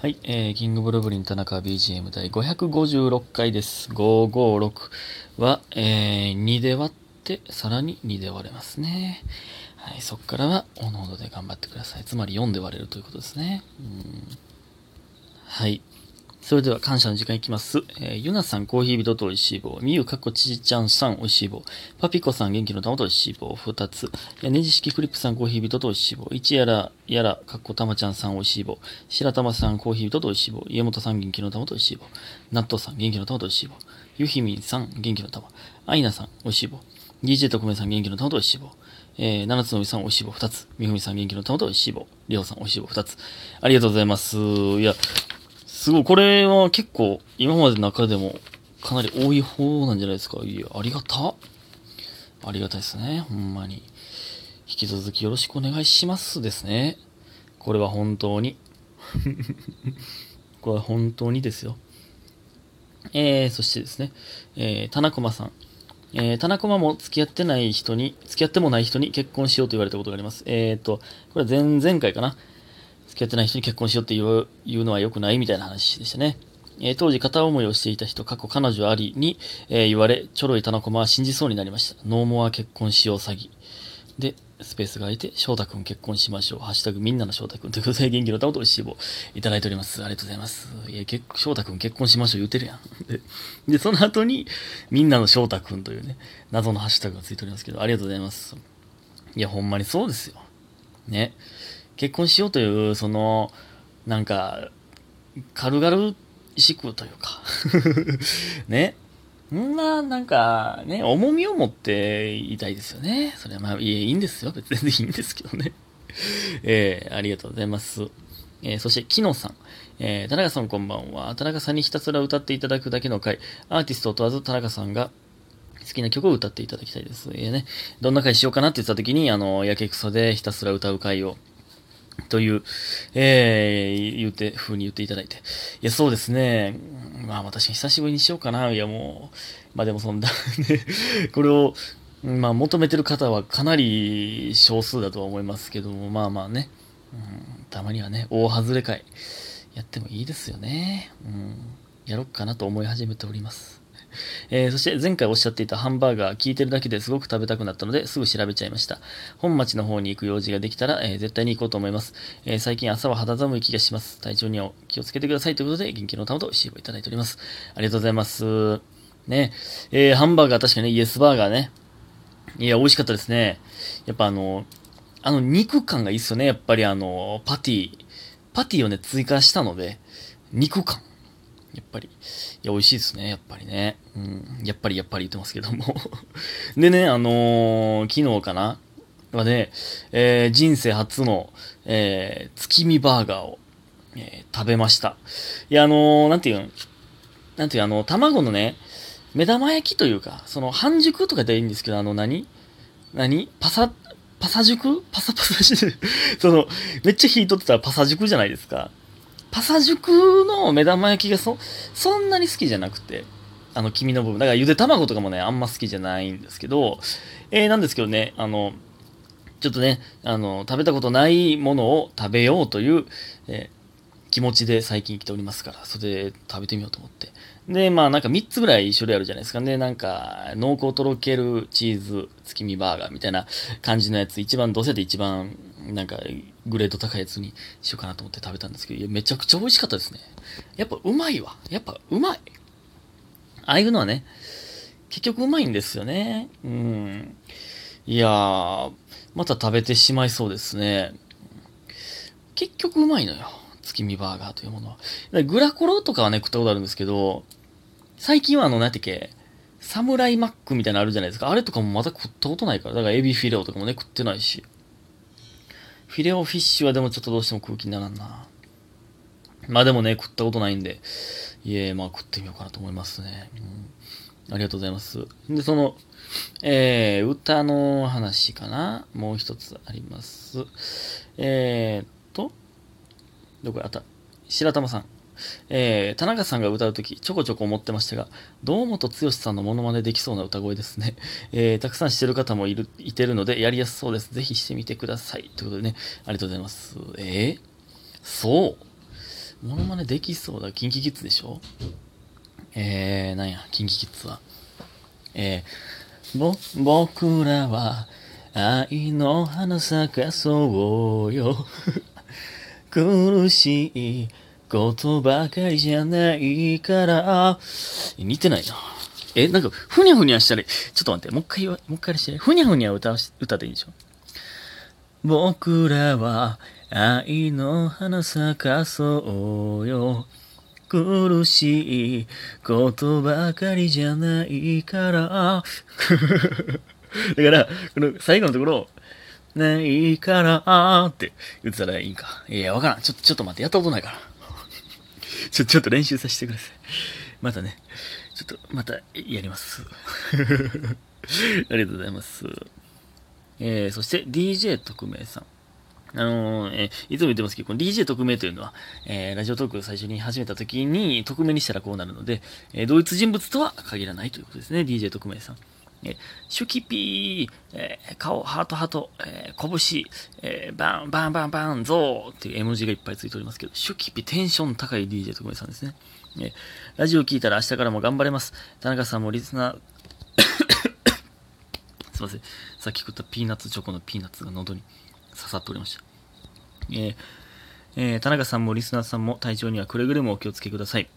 はい、えー、キングブルブリン田中 BGM 第556回です。556は、えー、2で割って、さらに2で割れますね。はい、そこからは、おのおので頑張ってください。つまり4で割れるということですね。うんはい。それでは感謝の時間いきます。えー、ゆなさん、コーヒー人と美味しい棒。みゆかっこちじちゃんさん、美味しい棒。パピコさん、元気の玉と美味しい棒。二つ。えねじ式クリップさん、コーヒー人と美味しい棒。一やら、やら、かっこたまちゃんさん、美味しい棒。白玉さん、コーヒー人と美味しい棒。家元さん、元気の玉と美味しい棒。納豆さん、元気の玉と美味しい棒。ゆひみんさん、元気の玉。あいなさん、美味しい棒。DJ とこめさん、元気の玉と美味しい棒。えー、七つのみさん、美味しい棒二つ。みふみさん、元気の玉と美味しい棒。りょうさん、美味しい棒二つ。ありがとうございます。いや、すごい、これは結構、今までの中でも、かなり多い方なんじゃないですか？いや、ありがた。ありがたいですね。ほんまに。引き続きよろしくお願いしますですね。これは本当に。これは本当にですよ。えー、そしてですね、えー、田中さん。えー、田中も付き合ってない人に、付き合ってもない人に結婚しようと言われたことがあります。えーと、これ前々回かな。付き合ってない人に結婚しようって言うのは良くないみたいな話でしたね。えー当時片思いをしていた人、過去彼女ありに、えー言われ、ちょろい田中は信じそうになりました。ノーモア結婚しよう詐欺。で、スペースが空いて、翔太くん結婚しましょう。ハッシュタグみんなの翔太くんということで、元気の玉と美味しい棒いただいております。ありがとうございます。いや、結翔太くん結婚しましょう言ってるやん。で、でその後に、みんなの翔太くんというね、謎のハッシュタグがついておりますけど、ありがとうございます。いや、ほんまにそうですよ。ね。結婚しようという、その、なんか、軽々しくというか、ね。んな、なんか、ね、重みを持っていたいですよね。それはまあ、いいいんですよ。別にいいんですけどね。えー、ありがとうございます。えーそして、キノさん。えー田中さんこんばんは。田中さんにひたすら歌っていただくだけの回。アーティストを問わず田中さんが好きな曲を歌っていただきたいです。えーね、どんな回しようかなって言った時に、あの、やけくそでひたすら歌う回を、という、えー、言って、風に言っていただいて。いや、そうですね。まあ、私、久しぶりにしようかな。いや、もう、まあでも、そんな、ね、これを、まあ、求めてる方はかなり少数だとは思いますけども、まあまあね、うん、たまにはね、大外れ会、やってもいいですよね。うん、やろっかなと思い始めております。えーそして前回おっしゃっていたハンバーガー聞いてるだけですごく食べたくなったのですぐ調べちゃいました。本町の方に行く用事ができたら、えー絶対に行こうと思います、えー最近朝は肌寒い気がします。体調には気をつけてくださいということで元気の玉と美味しい棒いただいております。ありがとうございます。ね、えーハンバーガー確かにね、イエスバーガーね。いや、美味しかったですね。やっぱあの、あの肉感がいいっすよね。やっぱりあの、パティ、パティをね、追加したので、肉感。やっぱり。いや、美味しいですね。やっぱりね。うん。やっぱり、やっぱり言ってますけども。でね、あのー昨日かな？はね、えー人生初の、えー月見バーガーを、えー食べました。いや、あのーなんていう？ん、なんていう、あの、卵のね、目玉焼きというか、その半熟とかでいいんですけど、あの何、何？パサ、パサ熟？パサパサしてる、その、めっちゃ火取ってたらパサ熟じゃないですか。パサ熟の目玉焼きがそ、そんなに好きじゃなくて、あの、黄身の部分。だからゆで卵とかもね、あんま好きじゃないんですけど、えー、なんですけどね、あの、ちょっとね、あの、食べたことないものを食べようという、えー気持ちで最近来ておりますから、それで食べてみようと思って。で、まあなんか3つぐらい種類あるじゃないですかね。なんか、濃厚とろけるチーズ月見バーガーみたいな感じのやつ、一番、どうせで一番、なんか、グレード高いやつにしようかなと思って食べたんですけど、いや、めちゃくちゃ美味しかったですね。やっぱうまいわ。やっぱうまい。ああいうのはね、結局うまいんですよね。うん。いやー、また食べてしまいそうですね。結局うまいのよ。月見バーガーというものは。グラコロとかはね、食ったことあるんですけど、最近はあの、なんてっけ、サムライマックみたいなのあるじゃないですか。あれとかもまだ食ったことないから。だからエビフィレオとかもね、食ってないし。フィレオフィッシュはでもちょっとどうしても空気にならんな。まあでもね、食ったことないんで、いえ、まあ食ってみようかなと思いますね。うん、ありがとうございます。で、その、えー、歌の話かなもう一つあります。えーっと、どこや？った白玉さん。えー、田中さんが歌うとき、ちょこちょこ思ってましたが、堂本剛さんのモノマネできそうな歌声ですね。えー、たくさんしてる方もいる、いてるので、やりやすそうです。ぜひしてみてください。ということでね、ありがとうございます。えー、そうモノマネできそうだ。キンキキッズでしょ？えー、なんや、キンキキッズは。えー、ぼ、僕らは愛の花咲かそうよ。苦しいことばかりじゃないから。似てないな。え、なんか、ふにゃふにゃしたら、ちょっと待って、もう一回言わ、もう一回して。ふにゃふにゃ歌わし、歌でいいでしょ？僕らは愛の花咲かそうよ。苦しいことばかりじゃないから。だから、この最後のところ、ないからって言ってたらいいんか。いや、わからん。ちょ、ちょっと待って、やったことないから。ちょ、ちょっと練習させてください。またね、ちょっと、また、やります。ありがとうございます。えー、そして DJ 特命さん。あのーえーいつも言ってますけど、この DJ 特命というのは、えーラジオトークを最初に始めた時に匿名にしたらこうなるので、え同一人物とは限らないということですね、DJ 特命さん。えー、シュキピー、えー顔、ハートハート、えー拳、えーバン、バンバンバン、ゾーっていう絵文字がいっぱいついておりますけど、シュキピテンション高い DJ 特命さんですね。えーラジオ聞いたら明日からも頑張れます。田中さんもリスナー、すいません。さっき食ったピーナッツチョコのピーナッツが喉に刺さっておりました。えーえー田中さんもリスナーさんも体調にはくれぐれもお気をつけください。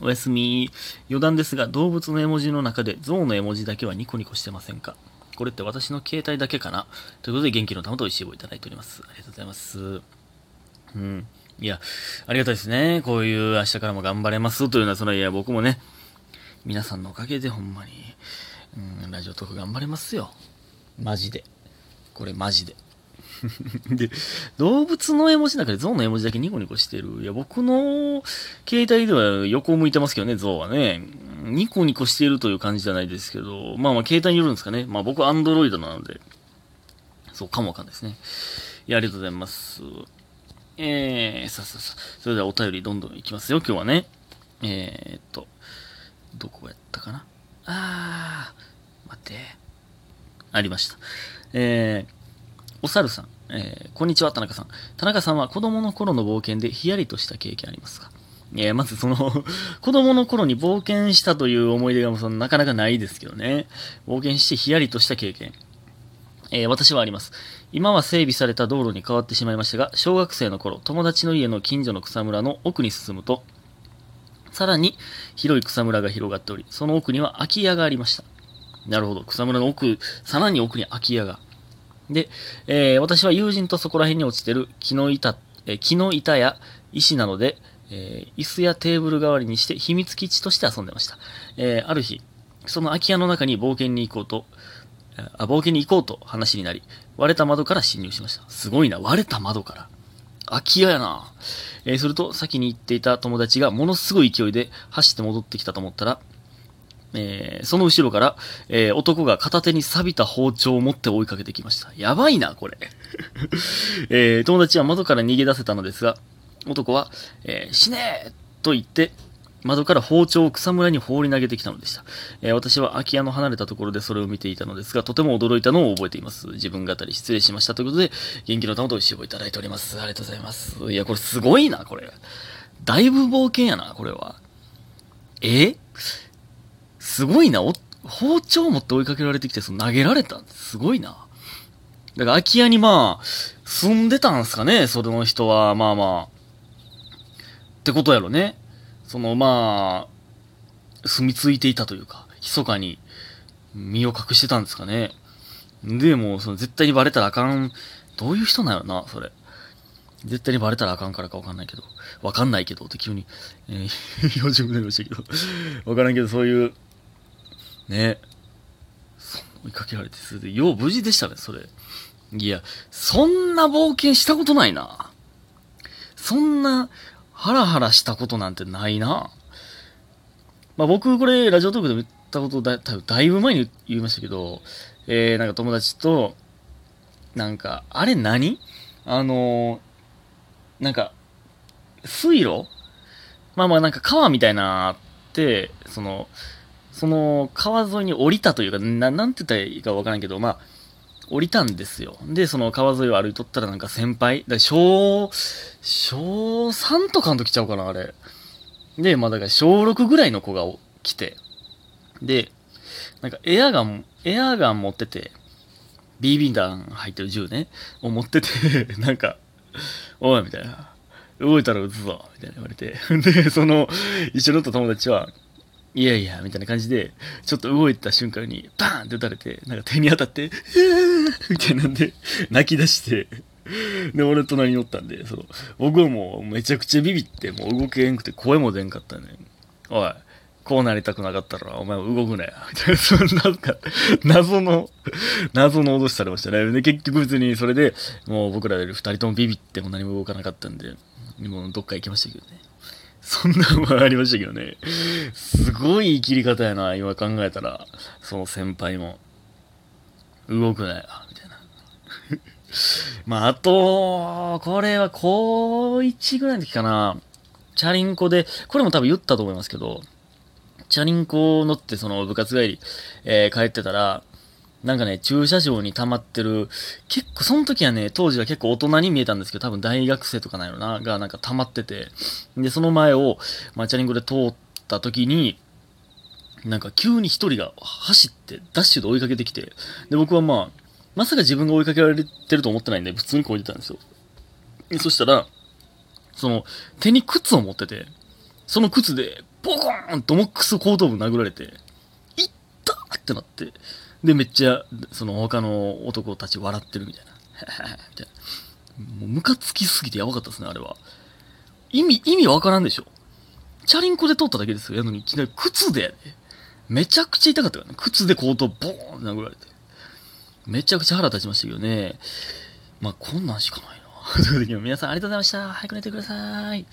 おやすみ。余談ですが、動物の絵文字の中で象の絵文字だけはニコニコしてませんか？これって私の携帯だけかな？ということで元気の玉と石をいただいております。ありがとうございます。うん。いや、ありがたいですね。こういう明日からも頑張れますというのは、そのいや、僕もね、皆さんのおかげでほんまに、うん、ラジオトーク頑張れますよ。マジで。これマジで。で、動物の絵文字の中で象の絵文字だけニコニコしてる。いや、僕の携帯では横を向いてますけどね、象はね。ニコニコしてるという感じじゃないですけど、まあまあ携帯によるんですかね。まあ僕はアンドロイドなので、そうかもわかんないですね。いや、ありがとうございます。えー、さあさあさあ、それではお便りどんどんいきますよ、今日はね。えーっと、どこやったかなあー、待って。ありました。えー、お猿さん、えーこんにちは、田中さん。田中さんは子供の頃の冒険でヒヤリとした経験ありますか？えーまずその、子供の頃に冒険したという思い出がそのなかなかないですけどね。冒険してヒヤリとした経験。えー私はあります。今は整備された道路に変わってしまいましたが、小学生の頃、友達の家の近所の草むらの奥に進むと、さらに広い草むらが広がっており、その奥には空き家がありました。なるほど。草むらの奥、さらに奥に空き家が。で、えー私は友人とそこら辺に落ちてる木の板、えー木の板や石などで、えー椅子やテーブル代わりにして秘密基地として遊んでました。えある日、その空き家の中に冒険に行こうと、あ、冒険に行こうと話になり、割れた窓から侵入しました。すごいな、割れた窓から。空き家やな。えーすると、先に行っていた友達がものすごい勢いで走って戻ってきたと思ったら、えーその後ろから、えー男が片手に錆びた包丁を持って追いかけてきました。やばいな、これ。えー友達は窓から逃げ出せたのですが、男は、え死ねーと言って、窓から包丁を草むらに放り投げてきたのでした。え私は空き家の離れたところでそれを見ていたのですが、とても驚いたのを覚えています。自分語り失礼しましたということで、元気の玉と石をいただいております。ありがとうございます。いや、これすごいな、これ。だいぶ冒険やな、これは。えすごいな。包丁持って追いかけられてきて、その投げられた。すごいな。だから空き家にまあ、住んでたんすかね、その人は。まあまあ。ってことやろね。そのまあ、住み着いていたというか、密かに身を隠してたんですかね。で、も、その絶対にバレたらあかん。どういう人なんやろな、それ。絶対にバレたらあかんからかわかんないけど、わかんないけどって急に、えー、標準語になりましたけど、わからんけど、そういう、ね、追いかけられて、それで、よう無事でしたね、それ。いや、そんな冒険したことないな。そんな、ハラハラしたことなんてないな。まあ僕、これ、ラジオトークでも言ったことだ、多分だいぶ前に言いましたけど、えー、なんか友達と、なんか、あれ何？あのーなんか、水路？まあまあなんか川みたいなあって、その、その川沿いに降りたというか、ななんて言ったらいいかわからんけど、まあ、降りたんですよ。で、その川沿いを歩いとったらなんか先輩、だ小、小3とかの時ちゃうかな、あれ。で、まあだから小6ぐらいの子が来て、で、なんかエアガン、エアガン持ってて、BB 弾入ってる銃ね、を持ってて、なんか、おい、みたいな。動いたら撃つぞ、みたいな言われて。で、その、一緒に乗った友達は、いやいや、みたいな感じで、ちょっと動いた瞬間に、バーンって撃たれて、なんか手に当たって、えーみたいなんで、泣き出して、で、俺隣におったんで、その、僕はもうめちゃくちゃビビって、もう動けへんくて声も出んかったね。おい、こうなりたくなかったら、お前も動くなよ。みたいな、そんな、か、謎の、謎の脅しされましたね。で、結局別にそれで、もう僕らより二人ともビビっても何も動かなかったんで、もうどっか行きましたけどね。そんなんもありましたけどね。すごい生きり方やな、今考えたら。その先輩も。動くなよ、みたいな。まあ、あと、これは高1ぐらいの時かな。チャリンコで、これも多分言ったと思いますけど、チャリンコ乗ってその部活帰り、えー、帰ってたら、なんかね、駐車場に溜まってる、結構、その時はね、当時は結構大人に見えたんですけど、多分大学生とかないのな、がなんか溜まってて、で、その前を、まあ、チャリンコで通った時に、なんか急に一人が走って、ダッシュで追いかけてきて、で、僕はまあ、まさか自分が追いかけられてると思ってないんで、普通にこいでたんですよ。でそしたら、その、手に靴を持ってて、その靴で、ボコーンとモックス後頭部殴られて、いったーってなって、で、めっちゃ、その他の男たち笑ってるみたいな。みたいな。もうムカつきすぎてやばかったですね、あれは。意味、意味わからんでしょ。チャリンコで通っただけですよ。やのに、いきなり靴でやで。めちゃくちゃ痛かったからね。靴で後頭ボーンって殴られて。めちゃくちゃ腹立ちましたけどね。まあ、こんなんしかないな。ということで、皆さんありがとうございました。早く寝てください。